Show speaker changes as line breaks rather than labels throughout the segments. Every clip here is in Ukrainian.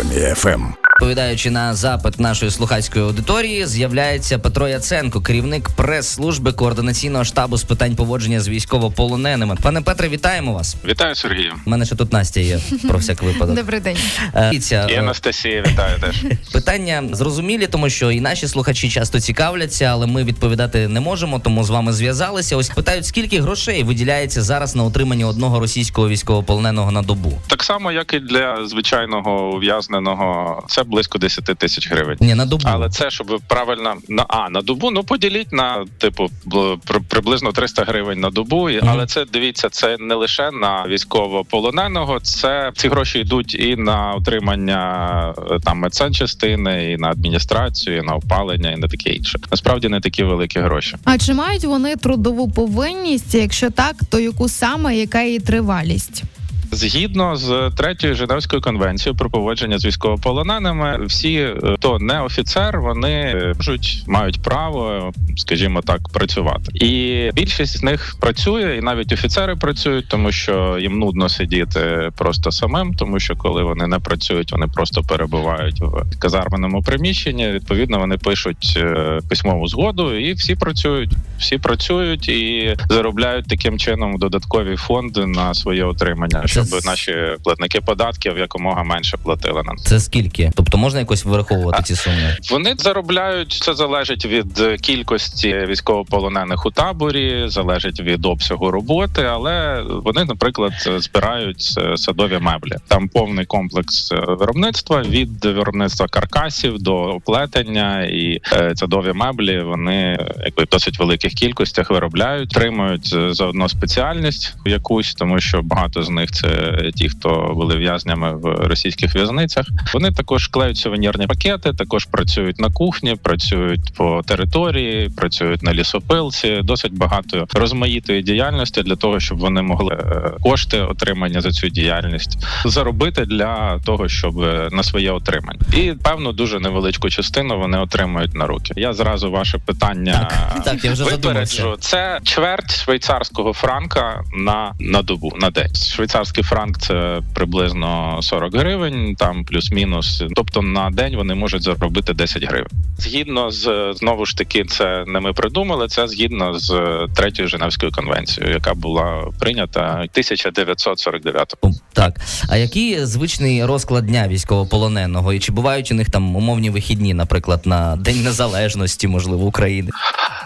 Армія ФМ.
Відповідаючи на запит нашої слухацької аудиторії, з'являється Петро Яценко, керівник прес-служби координаційного штабу з питань поводження з військовополоненими. Пане Петре, вітаємо вас.
Вітаю, Сергію.
У мене ще тут Настя є про всяк випадок.
Добрий день.
Е,
І
е,
Анастасія, вітаю теж.
Питання зрозумілі, тому що і наші слухачі часто цікавляться, але ми відповідати не можемо, тому з вами зв'язалися. Ось питають, скільки грошей виділяється зараз на утримання одного російського військовополоненого на добу?
Так само, як і для звичайного ув'язненого, це близько 10 тисяч гривень.
Ні, на добу.
Але це щоб правильно на а на добу. Ну поділіть на типу бл- при- приблизно 300 гривень на добу.
Мгм.
Але це дивіться, це не лише на військовополоненого. Це ці гроші йдуть і на утримання е, там медсанчастини, і на адміністрацію, і на опалення, і на таке інше. Насправді не такі великі гроші.
А чи мають вони трудову повинність? Якщо так, то яку саме яка її тривалість?
Згідно з третьою Женевською конвенцією про поводження з військовополоненими, всі, е, хто не офіцер, вони е, можуть мають право, скажімо так, працювати. І більшість з них працює, і навіть офіцери працюють, тому що їм нудно сидіти просто самим, тому що коли вони не працюють, вони просто перебувають в казарменому приміщенні. Відповідно, вони пишуть е, письмову згоду, і всі працюють. Всі працюють і заробляють таким чином додаткові фонди на своє отримання, щоб наші платники податків якомога менше платили на
Це скільки? Тобто можна якось вираховувати ці суми?
Вони заробляють це залежить від кількості військовополонених у таборі, залежить від обсягу роботи, але вони, наприклад, збирають е, садові меблі. Там повний комплекс е, виробництва від виробництва каркасів до оплетення і е, садові меблі. Вони якби в досить великих кількостях виробляють, тримають заодно спеціальність якусь, тому що багато з них це ті, хто були в'язнями в російських в'язницях. Вони також клеють сувенірні пакети, також працюють на кухні, працюють по території, працюють на лісопилці. Досить багато розмаїтої діяльності для того, щоб вони могли е, кошти отримання за цю діяльність заробити для того, щоб е, на своє отримання, і певну дуже невеличку частину вони отримують на руки. Я зразу ваше питання
Так, так, я вже задумався.
випереджу. Це чверть швейцарського франка на, на добу на день. Швейцарський франк це приблизно 40 гривень, там плюс-мінус. Тобто на день вони можуть заробити 10 гривень. Згідно з знову ж таки, це не ми придумали. Це згідно з третьою Женевською конвенцією, яка була прийнята 1949
О, Так, а який звичний розклад дня військовополоненого? І чи бувають у них там умовні вихідні, наприклад, на День Незалежності, можливо, України?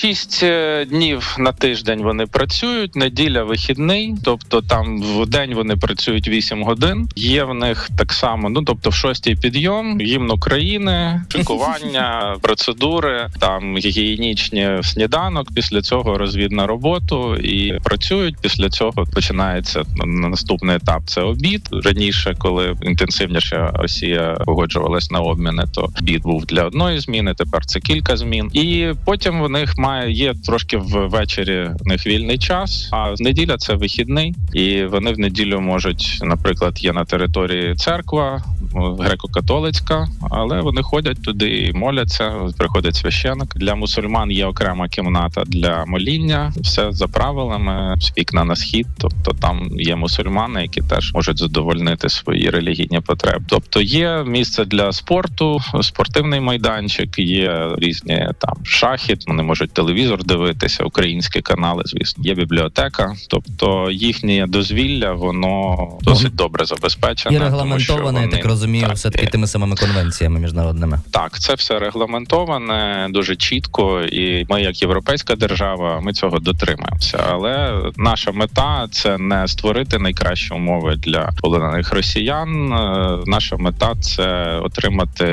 Шість е, днів на тиждень вони працюють. Неділя вихідний, тобто там в день вони працюють 8 годин. Є в них так само. Ну тобто, в шостій підйом, гімн України, шикування, процедури, там гігієнічні сніданок. Після цього розвід на роботу і працюють. Після цього починається наступний етап. Це обід. Раніше, коли інтенсивніше Росія погоджувалась на обміни, то обід був для одної зміни. Тепер це кілька змін, і потім в них має є трошки ввечері в них вільний час. А неділя це вихідний, і вони в неділю можуть, наприклад, є на території церква ну, греко-католицька, але вони ходять туди і моляться. Приходить священик. Для мусульман є окрема кімната для моління. Все за правилами вікна на схід. Тобто там є мусульмани, які теж можуть задовольнити свої релігійні потреби. Тобто є місце для спорту, спортивний майданчик, є різні там шахи. Вони можуть телевізор дивитися, українські канали. Звісно, є бібліотека. Тобто їхнє дозвілля воно досить добре забезпечене.
І
тому що
регламентоване, я так розумію,
так,
все таки тими самими конвенціями міжнародними.
Так, це все регламентоване дуже чітко, і ми, як європейська держава, ми цього дотримаємося. Але наша мета це не створити найкращі умови для полонених росіян. Е, Наша мета це отримати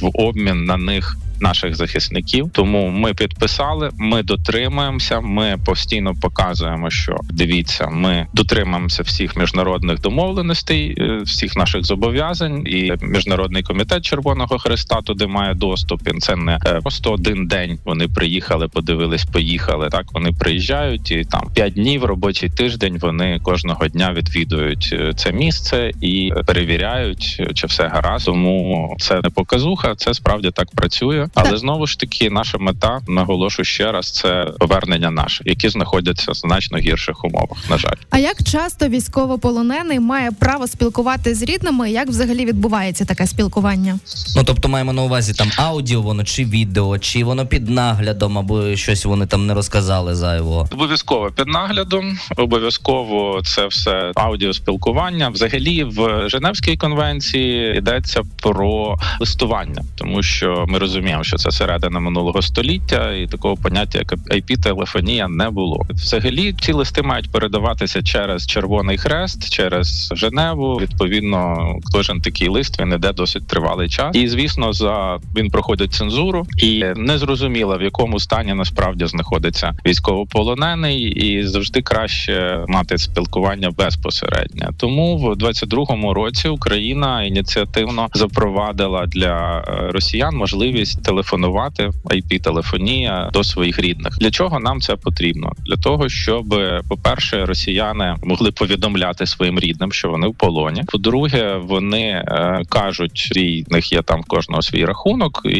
в обмін на них. Наших захисників, тому ми підписали, ми дотримуємося. Ми постійно показуємо, що дивіться, ми дотримуємося всіх міжнародних домовленостей, е, всіх наших зобов'язань. І міжнародний комітет Червоного Христа туди має доступ. І це не е, просто один день. Вони приїхали, подивились, поїхали. Так вони приїжджають і там п'ять днів робочий тиждень. Вони кожного дня відвідують е, це місце і перевіряють, чи все гаразд. Тому це не показуха, це справді так працює. Але знову ж таки, наша мета наголошу ще раз: це повернення наших, які знаходяться в значно гірших умовах. На жаль.
А як часто військовополонений має право спілкувати з рідними? Як взагалі відбувається таке спілкування?
Ну тобто маємо на увазі там аудіо, воно чи відео, чи воно під наглядом, або щось вони там не розказали зайвого.
Обов'язково під наглядом, обов'язково це все аудіоспілкування. Взагалі, в Женевській конвенції йдеться про листування, тому що ми розуміємо, що це середина минулого століття, і такого поняття, як IP-телефонія, не було. Взагалі, ці листи мають передаватися через Червоний Хрест, через Женеву. Відповідно, кожен такий лист він іде досить тривалий час. І звісно, за він проходить цензуру, і не зрозуміло в якому стані насправді знаходиться військовополонений, і завжди краще мати спілкування безпосередньо. Тому в 22-му році Україна ініціативно запровадила для е, росіян можливість телефонувати IP-телефонія до своїх рідних. Для чого нам це потрібно? Для того, щоб, по-перше, росіяни могли повідомляти своїм рідним, що вони в полоні. По-друге, вони е, кажуть, в них є там кожного свій рахунок, і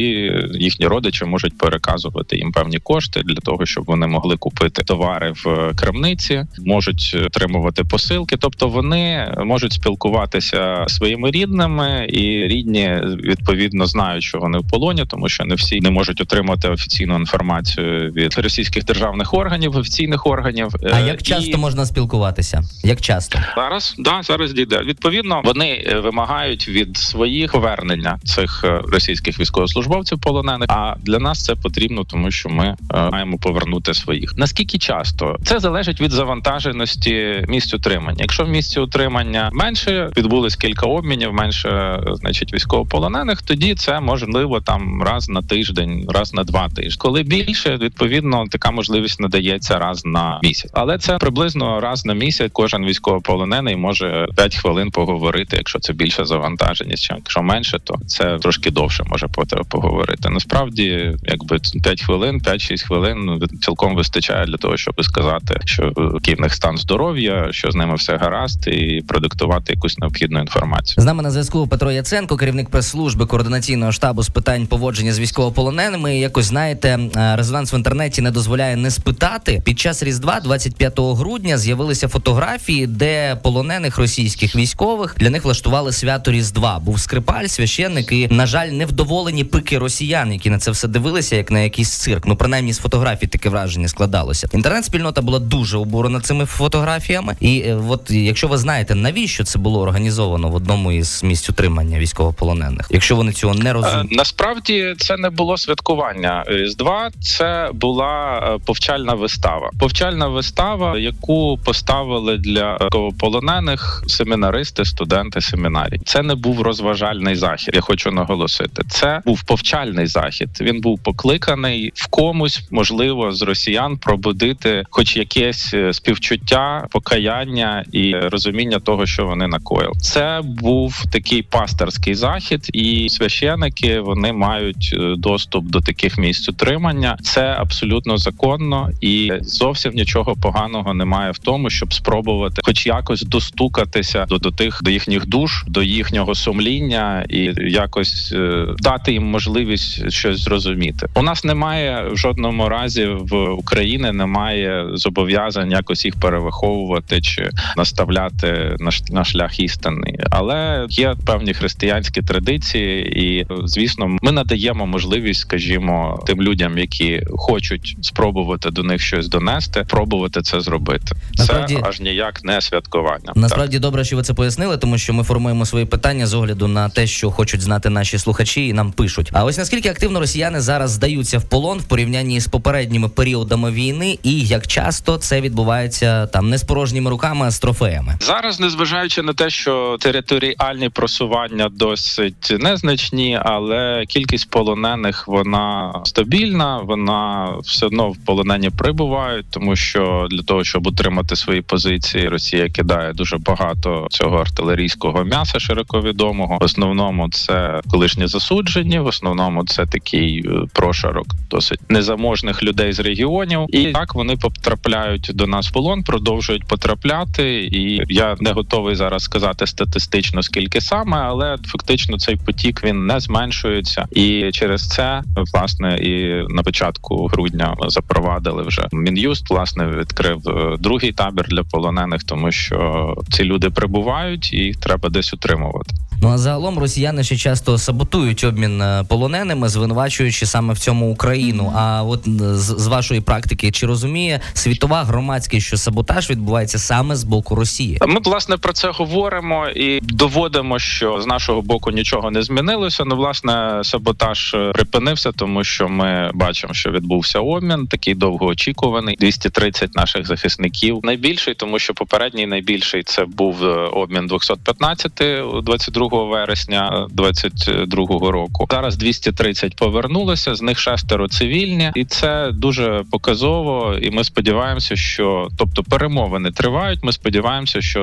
їхні родичі можуть переказувати їм певні кошти для того, щоб вони могли купити товари в крамниці, можуть отримувати посилки. Тобто вони можуть спілкуватися своїми рідними, і рідні відповідно знають, що вони в полоні, тому що не всі не можуть отримати офіційну інформацію від російських державних органів, офіційних органів.
А
Е,
як часто
і...
можна спілкуватися? Як часто?
Зараз да зараз дійде. Відповідно, вони е, вимагають від своїх повернення цих е, російських військовослужбовців полонених. А для нас це потрібно, тому що ми маємо повернути своїх. Наскільки часто це залежить від завантаженості місць утримання? Якщо в місці утримання менше відбулось кілька обмінів, менше значить військовополонених, тоді це можливо там раз на тиждень, раз на два тижні. Коли більше, відповідно, така можливість надається раз на місяць, але це приблизно раз на місяць. Кожен військовополонений може 5 хвилин поговорити, якщо це більша завантаженість. Якщо менше, то це трошки довше може поговорити. Насправді, якби 5 хвилин, 5-6 хвилин ну, цілком вистачає для того, щоб сказати, що який в них стан здоров'я, що з ними все гаразд, і продиктувати якусь необхідну інформацію.
З нами на зв'язку Петро Яценко, керівник прес-служби координаційного штабу з питань поводження з військовополоненими. Якось знаєте, е, резонанс в інтернеті не дозволяє не спитати. Під час різдва, 25 грудня, з'явилися фотографії, де полонених російських військових для них влаштували свято Різдва. Був скрипаль, священник і, на жаль, невдоволені пики росіян, які на це все дивилися, як на якийсь цирк. Ну принаймні з фотографій таке враження складалося. Інтернет-спільнота була дуже обурена цими фотографіями. І е, от якщо ви знаєте, навіщо це було організовано в одному із місць утримання військовополонених, якщо вони цього не
Е,
розуміють.
Насправді це не було святкування Різдва, це була е, повчальна вистава. Повчальна вистава, яку поставили для полонених семінаристи, студенти семінарій. Це не був розважальний захід. Я хочу наголосити. Це був повчальний захід. Він був покликаний в комусь, можливо, з росіян пробудити, хоч якесь е, співчуття, покаяння і розуміння того, що вони накоїли. Це був такий пасторський захід, і священики вони мають е, доступ до таких місць утримання. Це абсолютно законно, і зовсім нічого поганого немає в тому, щоб спробувати, хоч якось достукатися до, до тих до їхніх душ, до їхнього сумління, і якось е, дати їм можливість щось зрозуміти. У нас немає в жодному разі в Україні немає зобов'язань якось їх перевиховувати чи наставляти на, на шлях істини, але є певні християнські традиції, і звісно, ми надаємо можливість, скажімо, тим людям, які хочуть спробувати до них щось донести, пробувати це зробити.
Насправді-
Це аж ніяк не святкування.
Насправді добре, що ви це пояснили, тому що ми формуємо свої питання з огляду на те, що хочуть знати наші слухачі, і нам пишуть. А ось наскільки активно росіяни зараз здаються в полон в порівнянні з попередніми періодами війни, і як часто це відбувається там не з порожніми руками, а з трофеями.
Зараз, незважаючи на те, що територіальні просування досить незначні, але кількість полонених вона стабільна. Вона все одно в полонені прибувають, тому що для того, щоб утримати свої позиції, Росія кидає дуже багато цього артилерійського м'яса, широко відомого. В основному це колишні засуджені, в основному це такий е, прошарок досить незаможних людей з регіонів, і так вони потрапляють до нас в полон, продовжують потрапляти. І я не готовий зараз сказати статистично скільки саме, але фактично цей потік він не зменшується. І через це власне і на початку грудня запровадили вже мін'юст. Власне відкрив е, другий табір для полонених, тому що ці люди прибувають і їх треба десь утримувати.
Ну а загалом росіяни ще часто саботують обмін е, полоненими, звинувачуючи саме в цьому Україну. А от е, з, з вашої практики, чи розуміє світова громадськість, що саботаж відбувається саме з боку Росії?
Ми власне про це говоримо і доводимо, що з нашого боку нічого не змінилося. Ну, власне, саботаж е, припинився, тому що ми бачимо, що відбувся обмін, такий довгоочікуваний. 230 наших захисників. Найбільший, тому що попередній найбільший це був обмін 215 у 22 вересня 22 року. Зараз 230 повернулося, з них шестеро цивільні, і це дуже показово. І ми сподіваємося, що тобто перемовини тривають. Ми сподіваємося, що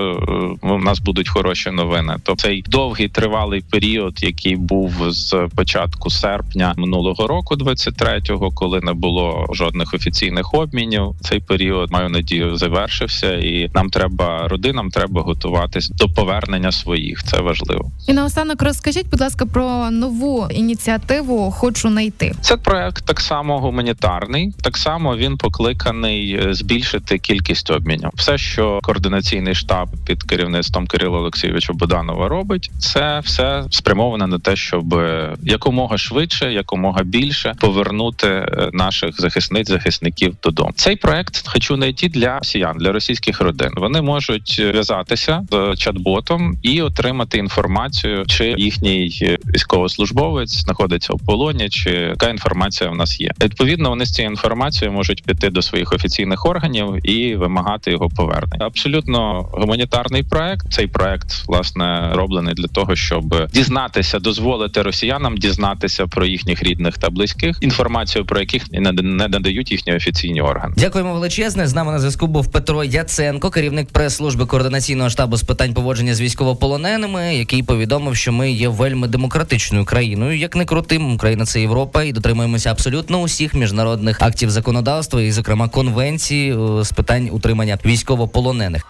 е, у нас будуть хороші новини. Тобто цей довгий тривалий період, який був з початку серпня минулого року, 23-го, коли не було жодних офіційних обмінів. Цей період маю надію завершився, і нам треба родинам треба готуватись до повернення своїх. Це важливо.
І наостанок розкажіть, будь ласка, про нову ініціативу Хочу знайти.
Це проект так само гуманітарний. Так само він покликаний е, збільшити кількість обмінів. Все, що координаційний штаб під керівництвом Кирила Олексійовича Буданова робить, це все спрямоване на те, щоб якомога швидше, якомога більше повернути е, наших захисниць захисників додому. Цей проект хочу знайти для росіян, для російських родин. Вони можуть зв'язатися з чат-ботом і отримати інформацію, чи їхній е, військовослужбовець знаходиться у полоні, чи яка інформація в нас є. Відповідно, вони з цією інформацією можуть піти до своїх офіційних органів і вимагати його повернення. Абсолютно гуманітарний проект. Цей проект власне роблений для того, щоб дізнатися, дозволити росіянам дізнатися про їхніх рідних та близьких інформацію, про яких не надають їхні офіційні органи.
Дякуємо величезне. З нами на зв'язку був Петро Яценко, керівник прес-служби координаційного штабу з питань поводження з військовополоненими, який повідомив, що ми є вельми демократичною країною. Як не крутим, Україна це Європа, і дотримуємося абсолютно усіх міжнародних актів законодавства, і зокрема конвенції е, з питань утримання військовополонених.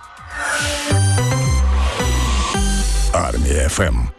Армія ФМ.